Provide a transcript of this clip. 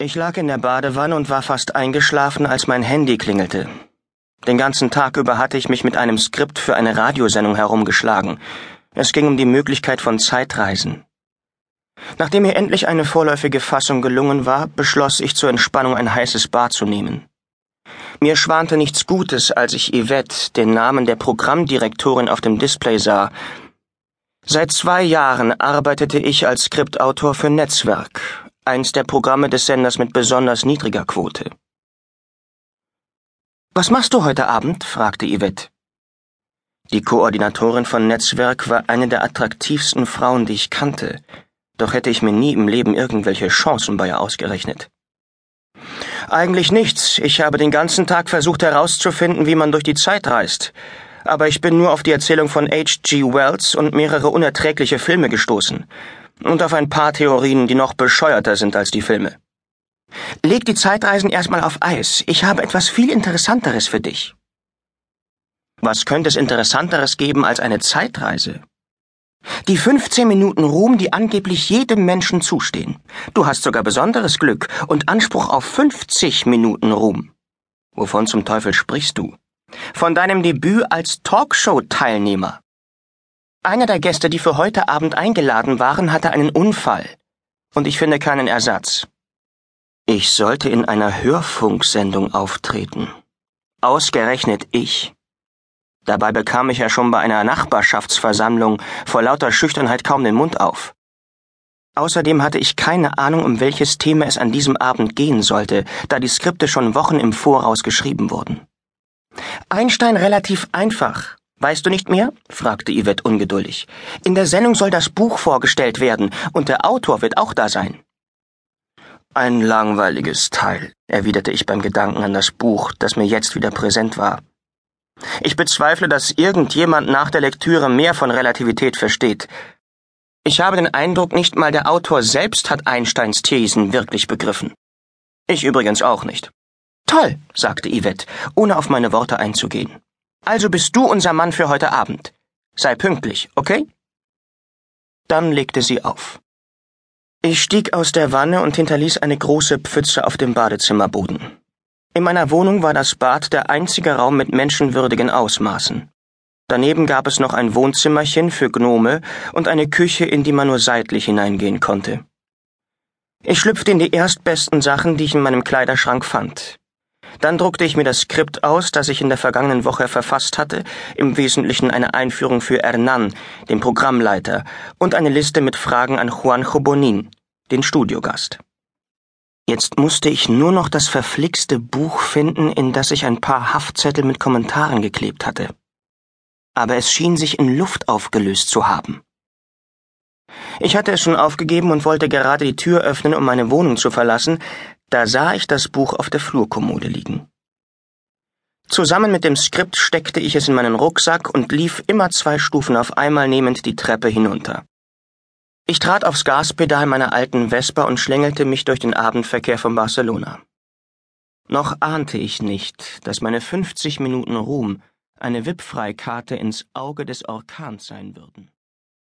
Ich lag in der Badewanne und war fast eingeschlafen, als mein Handy klingelte. Den ganzen Tag über hatte ich mich mit einem Skript für eine Radiosendung herumgeschlagen. Es ging um die Möglichkeit von Zeitreisen. Nachdem mir endlich eine vorläufige Fassung gelungen war, beschloss ich zur Entspannung ein heißes Bad zu nehmen. Mir schwante nichts Gutes, als ich Yvette, den Namen der Programmdirektorin auf dem Display sah. Seit zwei Jahren arbeitete ich als Skriptautor für Netzwerk, eins der Programme des Senders mit besonders niedriger Quote. Was machst du heute Abend? fragte Yvette. Die Koordinatorin von Netzwerk war eine der attraktivsten Frauen, die ich kannte, doch hätte ich mir nie im Leben irgendwelche Chancen bei ihr ausgerechnet. Eigentlich nichts. Ich habe den ganzen Tag versucht herauszufinden, wie man durch die Zeit reist. Aber ich bin nur auf die Erzählung von H.G. Wells und mehrere unerträgliche Filme gestoßen und auf ein paar Theorien, die noch bescheuerter sind als die Filme. Leg die Zeitreisen erstmal auf Eis. Ich habe etwas viel Interessanteres für dich. Was könnte es Interessanteres geben als eine Zeitreise? Die 15 Minuten Ruhm, die angeblich jedem Menschen zustehen. Du hast sogar besonderes Glück und Anspruch auf 50 Minuten Ruhm. Wovon zum Teufel sprichst du? Von deinem Debüt als Talkshow-Teilnehmer. Einer der Gäste, die für heute Abend eingeladen waren, hatte einen Unfall. Und ich finde keinen Ersatz. Ich sollte in einer Hörfunksendung auftreten. Ausgerechnet ich. Dabei bekam ich ja schon bei einer Nachbarschaftsversammlung vor lauter Schüchternheit kaum den Mund auf. Außerdem hatte ich keine Ahnung, um welches Thema es an diesem Abend gehen sollte, da die Skripte schon Wochen im Voraus geschrieben wurden. Einstein relativ einfach, Weißt du nicht mehr? fragte Yvette ungeduldig. In der Sendung soll das Buch vorgestellt werden, und der Autor wird auch da sein. Ein langweiliges Teil, erwiderte ich beim Gedanken an das Buch, das mir jetzt wieder präsent war. Ich bezweifle, dass irgendjemand nach der Lektüre mehr von Relativität versteht. Ich habe den Eindruck, nicht mal der Autor selbst hat Einsteins Thesen wirklich begriffen. Ich übrigens auch nicht. Toll, sagte Yvette, ohne auf meine Worte einzugehen. Also bist du unser Mann für heute Abend. Sei pünktlich, okay? Dann legte sie auf. Ich stieg aus der Wanne und hinterließ eine große Pfütze auf dem Badezimmerboden. In meiner Wohnung war das Bad der einzige Raum mit menschenwürdigen Ausmaßen. Daneben gab es noch ein Wohnzimmerchen für Gnome und eine Küche, in die man nur seitlich hineingehen konnte. Ich schlüpfte in die erstbesten Sachen, die ich in meinem Kleiderschrank fand. Dann druckte ich mir das Skript aus, das ich in der vergangenen Woche verfasst hatte, im Wesentlichen eine Einführung für Hernan, den Programmleiter, und eine Liste mit Fragen an Juanjo Bonin, den Studiogast. Jetzt musste ich nur noch das verflixte Buch finden, in das ich ein paar Haftzettel mit Kommentaren geklebt hatte. Aber es schien sich in Luft aufgelöst zu haben. Ich hatte es schon aufgegeben und wollte gerade die Tür öffnen, um meine Wohnung zu verlassen, da sah ich das Buch auf der Flurkommode liegen. Zusammen mit dem Skript steckte ich es in meinen Rucksack und lief immer zwei Stufen auf einmal nehmend die Treppe hinunter. Ich trat aufs Gaspedal meiner alten Vespa und schlängelte mich durch den Abendverkehr von Barcelona. Noch ahnte ich nicht, dass meine 50 Minuten Ruhm eine VIP-Freikarte ins Auge des Orkans sein würden.